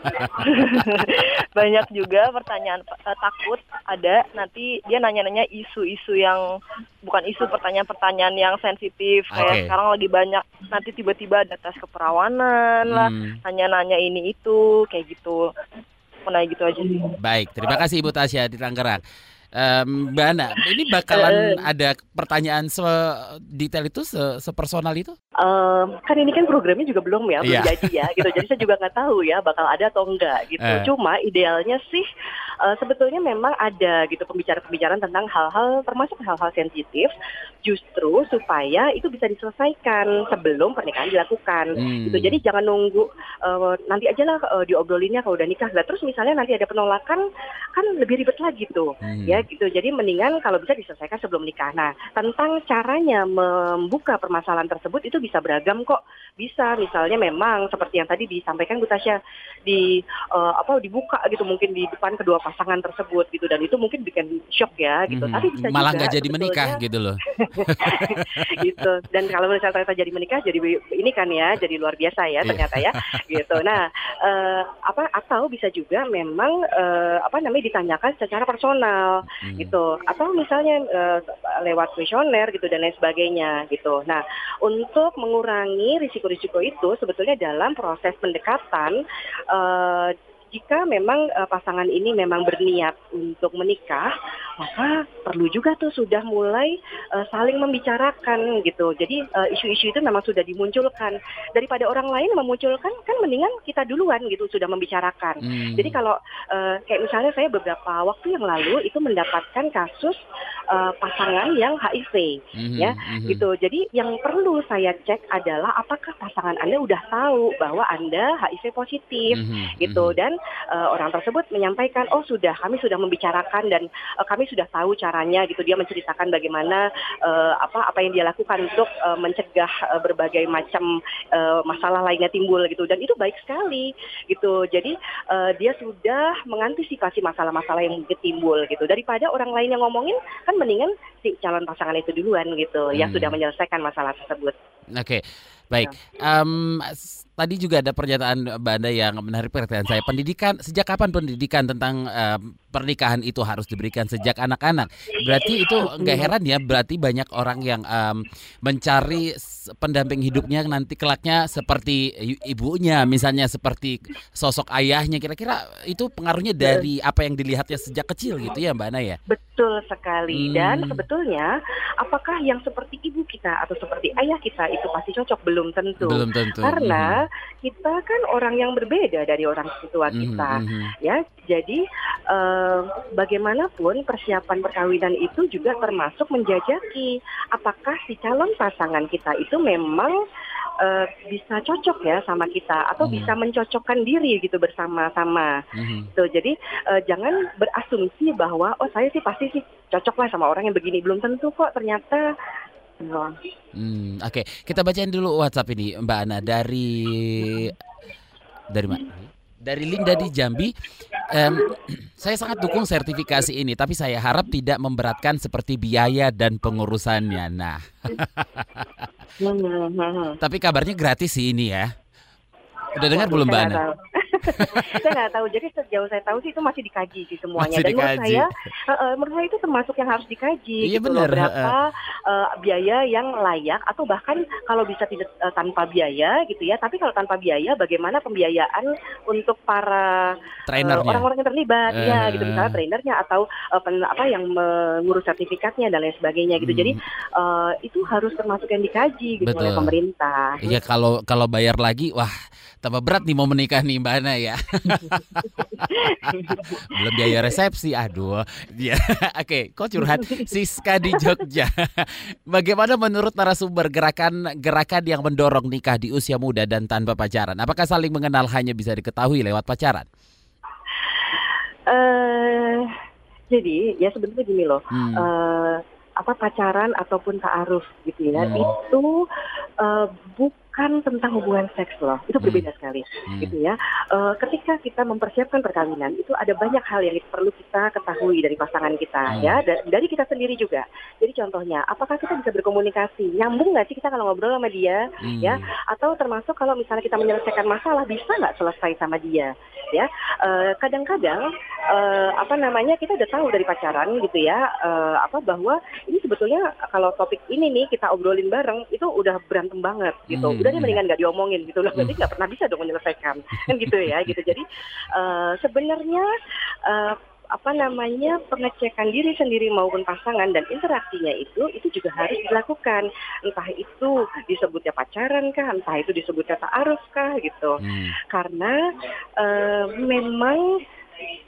banyak juga pertanyaan uh, takut ada nanti dia nanya-nanya isu-isu yang bukan isu pertanyaan-pertanyaan yang sensitif okay. kayak sekarang lagi banyak nanti tiba-tiba ada tes keperawanan hmm. lah nanya-nanya ini itu kayak gitu menanya gitu aja sih. Baik, terima kasih Ibu Tasya di Tangerang. Um, Mbak Ana, ini bakalan uh, ada pertanyaan detail itu, se sepersonal itu? Um, kan ini kan programnya juga belum ya, belum yeah. jadi ya, gitu. Jadi saya juga nggak tahu ya bakal ada atau enggak gitu. Uh. Cuma idealnya sih uh, sebetulnya memang ada gitu pembicaraan-pembicaraan tentang hal-hal termasuk hal-hal sensitif, justru supaya itu bisa diselesaikan sebelum pernikahan dilakukan. Hmm. Gitu. Jadi jangan nunggu uh, nanti aja lah uh, diobrolinnya kalau udah nikah. Lah terus misalnya nanti ada penolakan kan lebih ribet lagi tuh, hmm. ya gitu. Jadi mendingan kalau bisa diselesaikan sebelum nikah. Nah, tentang caranya membuka permasalahan tersebut itu bisa beragam kok. Bisa misalnya memang seperti yang tadi disampaikan Bu Tasya di uh, apa dibuka gitu mungkin di depan kedua pasangan tersebut gitu dan itu mungkin bikin shock ya gitu. Hmm. Tapi bisa malah nggak jadi menikah gitu loh. gitu. Dan kalau misalnya ternyata jadi menikah jadi ini kan ya jadi luar biasa ya iya. ternyata ya gitu. Nah, uh, apa atau bisa juga memang uh, apa namanya ditanyakan secara personal hmm. gitu atau misalnya uh, lewat kuesioner gitu dan lain sebagainya gitu. Nah, untuk mengurangi risiko-risiko itu sebetulnya dalam proses pendekatan uh, jika memang uh, pasangan ini memang berniat untuk menikah, maka perlu juga tuh sudah mulai uh, saling membicarakan gitu. Jadi uh, isu-isu itu memang sudah dimunculkan daripada orang lain memunculkan kan mendingan kita duluan gitu sudah membicarakan. Hmm. Jadi kalau uh, kayak misalnya saya beberapa waktu yang lalu itu mendapatkan kasus uh, pasangan yang HIV hmm. ya hmm. gitu. Jadi yang perlu saya cek adalah apakah pasangan Anda udah tahu bahwa Anda HIV positif hmm. gitu dan uh, orang tersebut menyampaikan oh sudah kami sudah membicarakan dan uh, kami sudah tahu caranya gitu dia menceritakan bagaimana uh, apa apa yang dia lakukan untuk uh, mencegah uh, berbagai macam uh, masalah lainnya timbul gitu dan itu baik sekali gitu jadi uh, dia sudah mengantisipasi masalah-masalah yang mungkin timbul gitu daripada orang lain yang ngomongin kan mendingan si calon pasangan itu duluan gitu hmm. yang sudah menyelesaikan masalah tersebut. Oke. Okay. Baik, um, tadi juga ada pernyataan Mbak Anda yang menarik perhatian saya. Pendidikan, sejak kapan pendidikan tentang um, pernikahan itu harus diberikan sejak anak-anak? Berarti itu nggak heran ya, berarti banyak orang yang um, mencari pendamping hidupnya nanti kelaknya seperti ibunya, misalnya seperti sosok ayahnya. Kira-kira itu pengaruhnya dari apa yang dilihatnya sejak kecil gitu ya Mbak Ana ya? Betul sekali. Hmm. Dan sebetulnya apakah yang seperti ibu kita atau seperti ayah kita itu pasti cocok? belum tentu. Belum tentu. Karena mm-hmm. kita kan orang yang berbeda dari orang tua mm-hmm, kita, mm-hmm. ya. Jadi eh, bagaimanapun persiapan perkawinan itu juga termasuk menjajaki apakah si calon pasangan kita itu memang uh, bisa cocok ya sama kita atau hmm. bisa mencocokkan diri gitu bersama-sama. Hmm. So, jadi uh, jangan berasumsi bahwa oh saya sih pasti sih cocok lah sama orang yang begini belum tentu kok ternyata Hmm, Oke, okay. kita bacain dulu WhatsApp ini Mbak Ana dari dari mana? Dari Linda di Jambi. Um, saya sangat dukung sertifikasi ini, tapi saya harap tidak memberatkan seperti biaya dan pengurusannya. Nah, tapi kabarnya gratis sih ini ya. Udah dengar belum Mbak Ana? Saya nggak tahu. Jadi sejauh saya tahu sih itu masih dikaji sih semuanya. Masih Dan menurut saya, uh, menurut saya itu termasuk yang harus dikaji. Iya gitu benar. Berapa uh, biaya yang layak atau bahkan kalau bisa tidak uh, tanpa biaya gitu ya. Tapi kalau tanpa biaya, bagaimana pembiayaan untuk para orang-orang uh, yang terlibat uh. ya gitu misalnya trainernya atau uh, pen, apa yang mengurus sertifikatnya dan lain sebagainya gitu. Hmm. Jadi uh, itu harus termasuk yang dikaji gitu Betul. oleh pemerintah. Iya kalau kalau bayar lagi, wah tambah berat nih mau menikah nih Mbak Ana ya. Belum biaya resepsi, aduh. Ya, oke, kok curhat Siska di Jogja. Bagaimana menurut narasumber gerakan gerakan yang mendorong nikah di usia muda dan tanpa pacaran? Apakah saling mengenal hanya bisa diketahui lewat pacaran? Uh, jadi ya sebenarnya gini loh. Hmm. Uh, apa pacaran ataupun taaruf gitu ya hmm. itu uh, bukan tentang hubungan seks loh itu hmm. berbeda sekali hmm. gitu ya uh, ketika kita mempersiapkan perkawinan itu ada banyak hal yang perlu kita ketahui dari pasangan kita hmm. ya da dari kita sendiri juga jadi contohnya apakah kita bisa berkomunikasi nyambung nggak sih kita kalau ngobrol sama dia hmm. ya atau termasuk kalau misalnya kita menyelesaikan masalah bisa nggak selesai sama dia ya eh, kadang-kadang uh, apa namanya kita udah tahu dari pacaran gitu ya uh, apa bahwa ini sebetulnya kalau topik ini nih kita obrolin bareng itu udah berantem banget gitu hmm. Udah nih mendingan nggak diomongin gitu loh. Berarti nggak pernah bisa dong menyelesaikan. Kan gitu ya gitu. Jadi uh, sebenarnya uh, apa namanya pengecekan diri sendiri maupun pasangan dan interaksinya itu itu juga harus dilakukan. Entah itu disebutnya pacaran kah entah itu disebutnya ta'aruf kah gitu. Hmm. karena uh, memang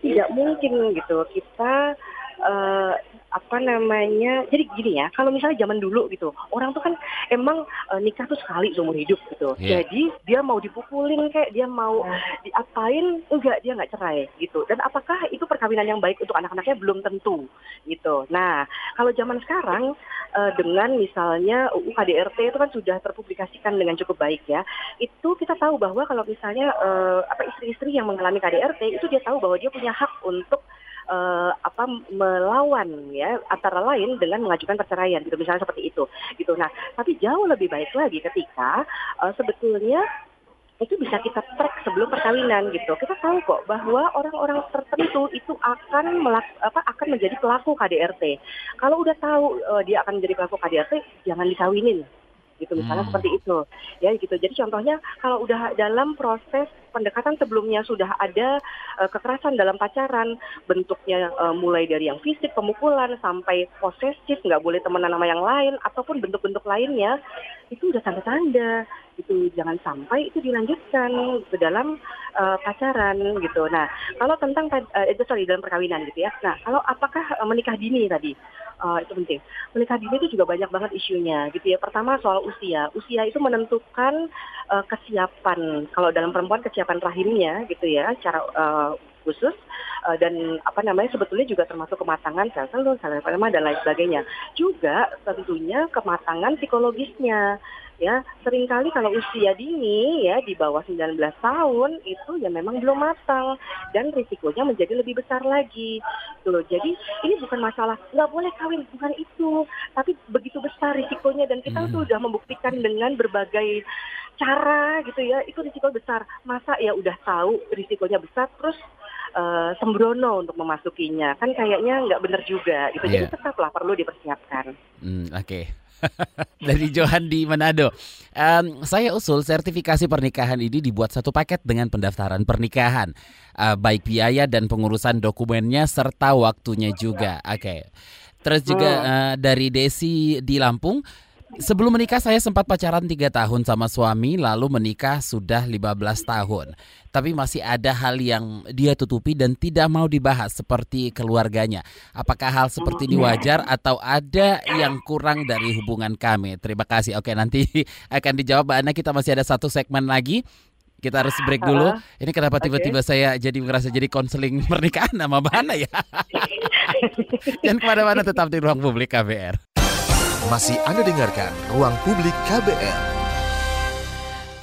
tidak mungkin gitu. Kita uh, apa namanya jadi gini ya kalau misalnya zaman dulu gitu orang tuh kan emang uh, nikah tuh sekali seumur hidup gitu. Yeah. jadi dia mau dipukulin kayak dia mau diapain enggak dia nggak cerai gitu. Dan apakah itu perkawinan yang baik untuk anak-anaknya? Belum tentu gitu. Nah kalau zaman sekarang uh, dengan misalnya UU KDRT itu kan sudah terpublikasikan dengan cukup baik ya itu kita tahu bahwa kalau misalnya uh, apa istri-istri yang mengalami KDRT itu dia tahu bahwa dia punya hak untuk uh, apa melawan ya antara lain dengan mengajukan perceraian gitu misalnya seperti itu gitu nah tapi jauh lebih baik lagi ketika uh, sebetulnya itu bisa kita track sebelum perkawinan gitu. Kita tahu kok bahwa orang-orang tertentu itu akan melak, apa akan menjadi pelaku KDRT. Kalau udah tahu uh, dia akan menjadi pelaku KDRT, jangan dikawinin gitu misalnya hmm. seperti itu. Ya gitu. Jadi contohnya kalau udah dalam proses pendekatan sebelumnya sudah ada uh, kekerasan dalam pacaran bentuknya uh, mulai dari yang fisik pemukulan sampai posesif nggak boleh temenan sama yang lain ataupun bentuk-bentuk lainnya itu udah tanda-tanda itu jangan sampai itu dilanjutkan ke dalam uh, pacaran gitu. Nah kalau tentang uh, itu sorry dalam perkawinan gitu ya. Nah kalau apakah uh, menikah dini tadi uh, itu penting. Menikah dini itu juga banyak banget isunya gitu ya. Pertama soal usia. Usia itu menentukan uh, kesiapan. Kalau dalam perempuan kesiapan rahimnya gitu ya, cara uh, khusus dan apa namanya sebetulnya juga termasuk kematangan sel telur, sel dan lain sebagainya. Juga tentunya kematangan psikologisnya ya sering kali kalau usia dini ya di bawah 19 tahun itu ya memang belum matang dan risikonya menjadi lebih besar lagi tuh jadi ini bukan masalah nggak boleh kawin bukan itu tapi begitu besar risikonya dan kita hmm. sudah membuktikan dengan berbagai cara gitu ya itu risiko besar masa ya udah tahu risikonya besar terus uh, sembrono untuk memasukinya kan kayaknya nggak benar juga gitu yeah. jadi iya. tetaplah perlu dipersiapkan. Hmm, Oke. Okay. dari Johan di Manado. Um, saya usul sertifikasi pernikahan ini dibuat satu paket dengan pendaftaran pernikahan, uh, baik biaya dan pengurusan dokumennya serta waktunya juga. Oke. Okay. Terus juga uh, dari Desi di Lampung, Sebelum menikah saya sempat pacaran 3 tahun sama suami lalu menikah sudah 15 tahun. Tapi masih ada hal yang dia tutupi dan tidak mau dibahas seperti keluarganya. Apakah hal seperti ini wajar atau ada yang kurang dari hubungan kami? Terima kasih. Oke, nanti akan dijawab Mbak Ana. Kita masih ada satu segmen lagi. Kita harus break dulu. Ini kenapa tiba-tiba okay. saya jadi merasa jadi konseling pernikahan sama Mbak Ana ya? Dan ke mana-mana tetap di ruang publik KBR. Masih Anda dengarkan Ruang Publik KBR.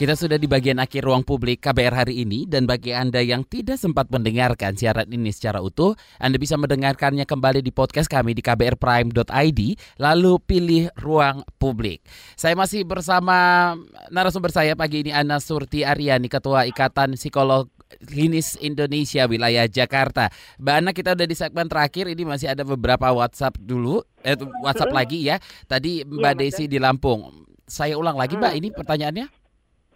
Kita sudah di bagian akhir ruang publik KBR hari ini dan bagi Anda yang tidak sempat mendengarkan siaran ini secara utuh, Anda bisa mendengarkannya kembali di podcast kami di kbrprime.id lalu pilih ruang publik. Saya masih bersama narasumber saya pagi ini Ana Surti Aryani Ketua Ikatan Psikolog Klinis Indonesia wilayah Jakarta. Mbak Ana kita udah di segmen terakhir ini masih ada beberapa WhatsApp dulu eh WhatsApp lagi ya. Tadi Mbak ya, Desi di Lampung. Saya ulang lagi Mbak ini pertanyaannya.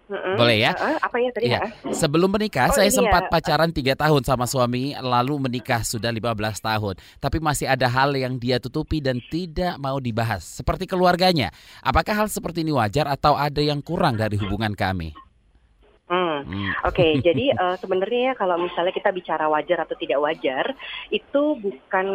Mm-hmm. Boleh ya? Uh, apa ya tadi ya? Sebelum menikah, oh, saya sempat ya. pacaran tiga tahun sama suami, lalu menikah sudah 15 tahun. Tapi masih ada hal yang dia tutupi dan tidak mau dibahas, seperti keluarganya. Apakah hal seperti ini wajar atau ada yang kurang dari hubungan kami? Hmm. hmm. Oke, okay, jadi uh, sebenarnya ya kalau misalnya kita bicara wajar atau tidak wajar, itu bukan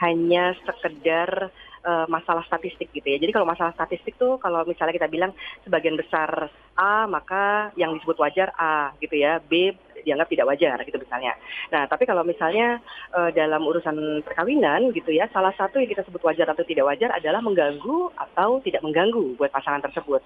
hanya sekedar uh, masalah statistik gitu ya. Jadi kalau masalah statistik tuh kalau misalnya kita bilang sebagian besar A, maka yang disebut wajar A gitu ya. B dianggap tidak wajar gitu misalnya. Nah, tapi kalau misalnya uh, dalam urusan perkawinan gitu ya, salah satu yang kita sebut wajar atau tidak wajar adalah mengganggu atau tidak mengganggu buat pasangan tersebut.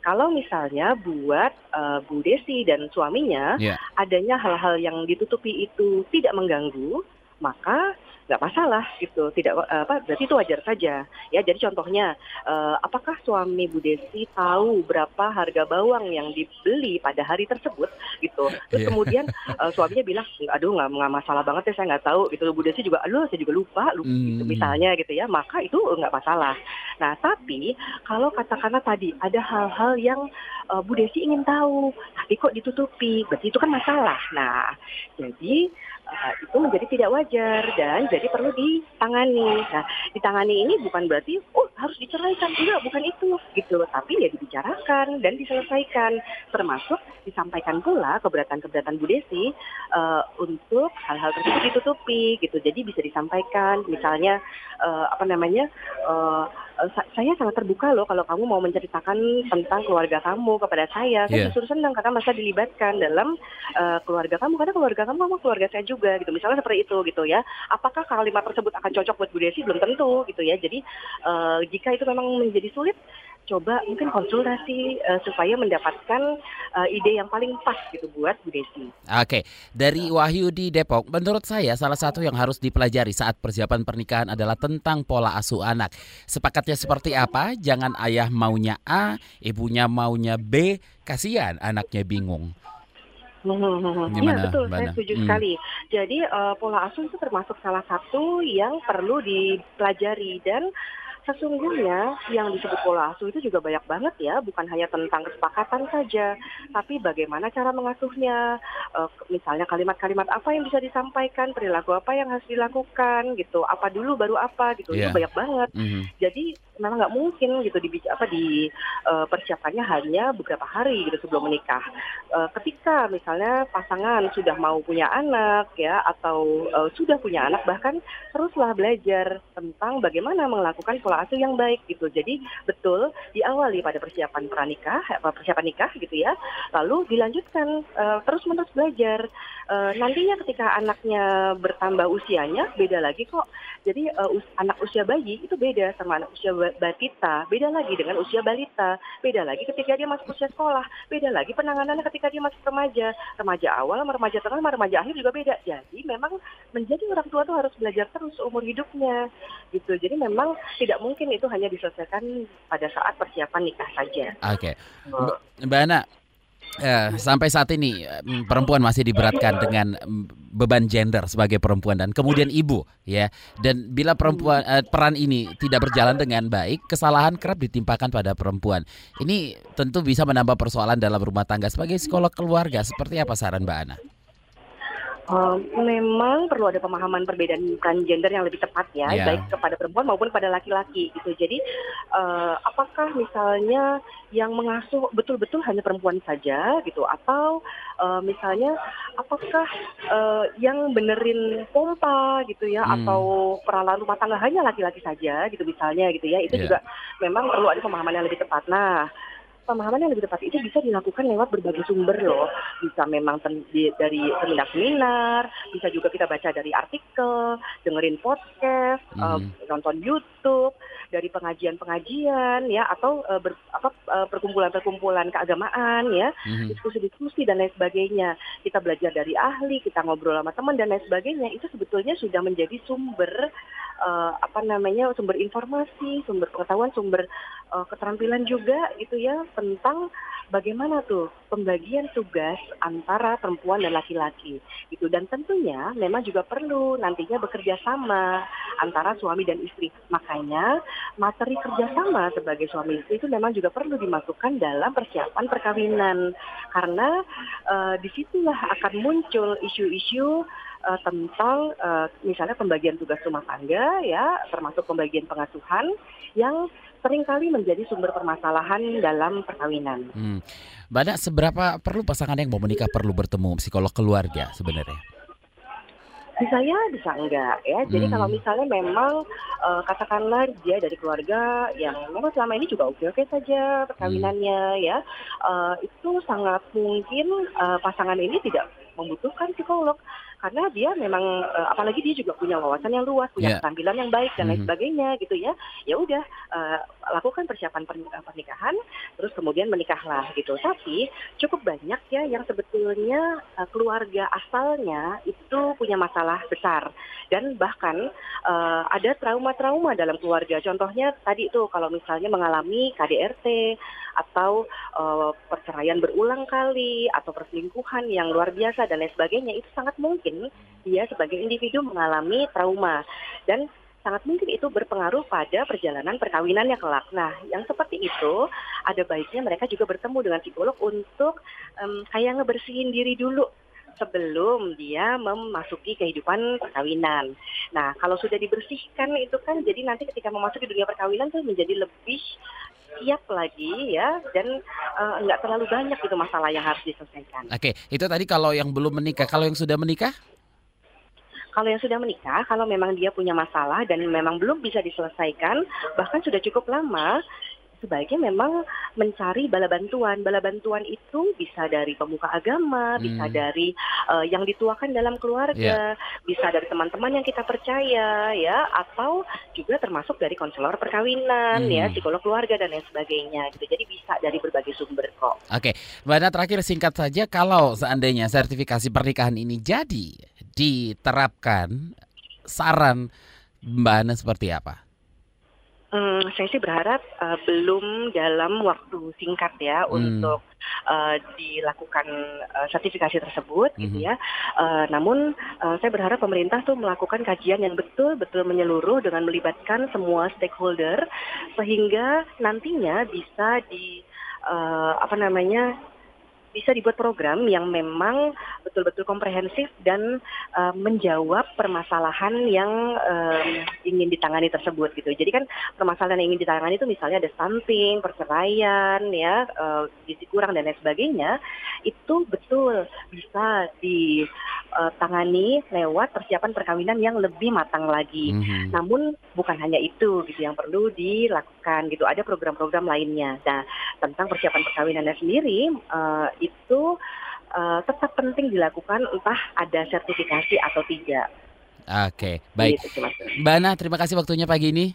Kalau misalnya buat uh, Bu Desi dan suaminya yeah. adanya hal-hal yang ditutupi itu tidak mengganggu, maka nggak masalah gitu. Tidak apa berarti itu wajar saja. Ya jadi contohnya uh, apakah suami Bu Desi tahu berapa harga bawang yang dibeli pada hari tersebut gitu. Terus yeah. kemudian uh, suaminya bilang aduh nggak nggak masalah banget ya saya nggak tahu gitu. Bu Desi juga aduh saya juga lupa lupa mm. gitu, misalnya gitu ya. Maka itu nggak masalah. Nah tapi kalau katakanlah tadi ada hal-hal yang uh, Bu Desi ingin tahu tapi kok ditutupi? Berarti itu kan masalah. Nah jadi uh, itu menjadi tidak wajar dan jadi perlu ditangani. Nah, ditangani ini bukan berarti oh harus diceraikan, enggak, bukan itu gitu, tapi ya dibicarakan dan diselesaikan, termasuk disampaikan pula keberatan-keberatan Bu Desi uh, untuk hal-hal tersebut ditutupi gitu. Jadi bisa disampaikan, misalnya uh, apa namanya uh, saya sangat terbuka loh kalau kamu mau menceritakan tentang keluarga kamu kepada saya. Saya yeah. justru senang karena masa dilibatkan dalam uh, keluarga kamu karena keluarga kamu sama keluarga saya juga gitu. Misalnya seperti itu gitu ya. Apakah kalimat tersebut akan cocok buat Bu Desi? Belum tentu gitu ya. Jadi uh, jika itu memang menjadi sulit coba mungkin konsultasi uh, supaya mendapatkan uh, ide yang paling pas gitu buat Bu Desi. Oke, dari Wahyu di Depok, menurut saya salah satu yang harus dipelajari saat persiapan pernikahan adalah tentang pola asuh anak. Sepakatnya seperti apa? Jangan ayah maunya A, ibunya maunya B, kasihan anaknya bingung. Iya betul, Bana? saya setuju hmm. sekali. Jadi uh, pola asuh itu termasuk salah satu yang perlu dipelajari dan Sesungguhnya yang disebut pola asuh itu juga banyak banget ya, bukan hanya tentang kesepakatan saja, tapi bagaimana cara mengasuhnya, uh, misalnya kalimat-kalimat apa yang bisa disampaikan, perilaku apa yang harus dilakukan gitu, apa dulu baru apa gitu, yeah. itu iya. banyak banget. Mm -hmm. Jadi memang nggak mungkin gitu di apa di uh, persiapannya hanya beberapa hari gitu sebelum menikah. Uh, ketika misalnya pasangan sudah mau punya anak ya atau uh, sudah punya anak bahkan teruslah belajar tentang bagaimana melakukan pola asuh yang baik gitu. Jadi betul diawali pada persiapan pranikah, persiapan nikah gitu ya. Lalu dilanjutkan uh, terus-menerus belajar. Uh, nantinya ketika anaknya bertambah usianya beda lagi kok. Jadi uh, us anak usia bayi itu beda sama anak usia batita, beda lagi dengan usia balita, beda lagi ketika dia masuk usia sekolah, beda lagi penanganannya ketika dia masuk remaja, remaja awal, remaja tengah, remaja akhir juga beda. Jadi memang menjadi orang tua tuh harus belajar terus umur hidupnya gitu. Jadi memang tidak mungkin itu hanya diselesaikan pada saat persiapan nikah saja. Oke, okay. Mbak Ana, Eh, sampai saat ini perempuan masih diberatkan dengan beban gender sebagai perempuan dan kemudian ibu ya. Dan bila perempuan eh, peran ini tidak berjalan dengan baik kesalahan kerap ditimpakan pada perempuan. Ini tentu bisa menambah persoalan dalam rumah tangga sebagai psikolog keluarga. Seperti apa saran Mbak Ana? Uh, memang perlu ada pemahaman perbedaan gender yang lebih tepat ya, yeah. baik kepada perempuan maupun pada laki-laki gitu. Jadi uh, apakah misalnya yang mengasuh betul-betul hanya perempuan saja gitu, atau uh, misalnya apakah uh, yang benerin pompa gitu ya, hmm. atau peralatan rumah tangga hanya laki-laki saja gitu misalnya gitu ya, itu yeah. juga memang perlu ada pemahaman yang lebih tepat. Nah pemahaman yang lebih tepat itu bisa dilakukan lewat berbagai sumber loh. Bisa memang di, dari seminar-seminar, bisa juga kita baca dari artikel, dengerin podcast, hmm. uh, nonton YouTube, dari pengajian-pengajian ya atau uh, ber, apa uh, perkumpulan-perkumpulan keagamaan ya, hmm. diskusi-diskusi dan lain sebagainya. Kita belajar dari ahli, kita ngobrol sama teman dan lain sebagainya. Itu sebetulnya sudah menjadi sumber uh, apa namanya sumber informasi, sumber pengetahuan, sumber uh, keterampilan juga gitu ya tentang bagaimana tuh pembagian tugas antara perempuan dan laki-laki gitu. Dan tentunya memang juga perlu nantinya bekerja sama antara suami dan istri. Makanya materi kerjasama sebagai suami istri itu memang juga perlu dimasukkan dalam persiapan perkawinan. Karena uh, di situlah akan muncul isu-isu uh, tentang uh, misalnya pembagian tugas rumah tangga ya termasuk pembagian pengasuhan yang sering kali menjadi sumber permasalahan dalam perkawinan. Hmm. Banyak seberapa perlu pasangan yang mau menikah perlu bertemu psikolog keluarga sebenarnya? bisa ya bisa enggak ya jadi hmm. kalau misalnya memang uh, katakanlah dia dari keluarga yang memang selama ini juga oke oke saja perkawinannya hmm. ya uh, itu sangat mungkin uh, pasangan ini tidak membutuhkan psikolog karena dia memang uh, apalagi dia juga punya wawasan yang luas, punya yeah. ketampilan yang baik dan lain mm -hmm. sebagainya gitu ya. Ya udah uh, lakukan persiapan pernikahan terus kemudian menikahlah gitu. Tapi cukup banyak ya yang sebetulnya uh, keluarga asalnya itu punya masalah besar dan bahkan uh, ada trauma-trauma dalam keluarga. Contohnya tadi itu kalau misalnya mengalami KDRT atau uh, perceraian berulang kali atau perselingkuhan yang luar biasa dan lain sebagainya itu sangat mungkin dia sebagai individu mengalami trauma dan sangat mungkin itu berpengaruh pada perjalanan perkawinannya kelak. Nah, yang seperti itu ada baiknya mereka juga bertemu dengan psikolog untuk um, kayak ngebersihin diri dulu sebelum dia memasuki kehidupan perkawinan. Nah, kalau sudah dibersihkan itu kan jadi nanti ketika memasuki dunia perkawinan tuh menjadi lebih siap lagi ya dan uh, nggak terlalu banyak itu masalah yang harus diselesaikan. Oke, itu tadi kalau yang belum menikah, kalau yang sudah menikah? Kalau yang sudah menikah, kalau memang dia punya masalah dan memang belum bisa diselesaikan, bahkan sudah cukup lama, sebaiknya memang mencari bala bantuan. Bala bantuan itu bisa dari pemuka agama, hmm. bisa dari uh, yang dituakan dalam keluarga, yeah. bisa dari teman-teman yang kita percaya, ya, atau juga termasuk dari konselor perkawinan, hmm. ya, psikolog keluarga dan lain sebagainya. Gitu. Jadi bisa dari berbagai sumber kok. Oke, Mbak Ana terakhir singkat saja, kalau seandainya sertifikasi pernikahan ini jadi diterapkan, saran Mbak Ana seperti apa? Hmm, saya sih berharap uh, belum dalam waktu singkat ya hmm. untuk uh, dilakukan uh, sertifikasi tersebut, hmm. gitu ya. Uh, namun uh, saya berharap pemerintah tuh melakukan kajian yang betul-betul menyeluruh dengan melibatkan semua stakeholder sehingga nantinya bisa di uh, apa namanya bisa dibuat program yang memang betul-betul komprehensif dan uh, menjawab permasalahan yang uh, ingin ditangani tersebut gitu. Jadi kan permasalahan yang ingin ditangani itu misalnya ada stunting, perceraian, ya, uh, gizi kurang dan lain sebagainya, itu betul bisa ditangani lewat persiapan perkawinan yang lebih matang lagi. Mm -hmm. Namun bukan hanya itu gitu yang perlu dilakukan gitu. Ada program-program lainnya. Nah tentang persiapan perkawinannya sendiri uh, itu uh, tetap penting dilakukan entah ada sertifikasi atau tidak. Oke, baik. Gitu, Mbak Ana, terima kasih waktunya pagi ini.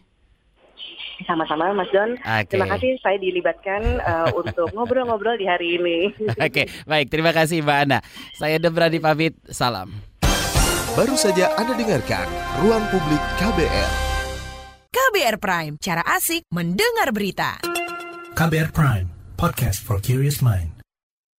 Sama-sama Mas Don. Okay. Terima kasih saya dilibatkan uh, untuk ngobrol-ngobrol di hari ini. Oke, okay, baik. Terima kasih Mbak Ana. Saya Debradi pamit. Salam. Baru saja Anda dengarkan Ruang Publik KBR. KBR Prime, cara asik mendengar berita. KBR Prime, podcast for curious mind.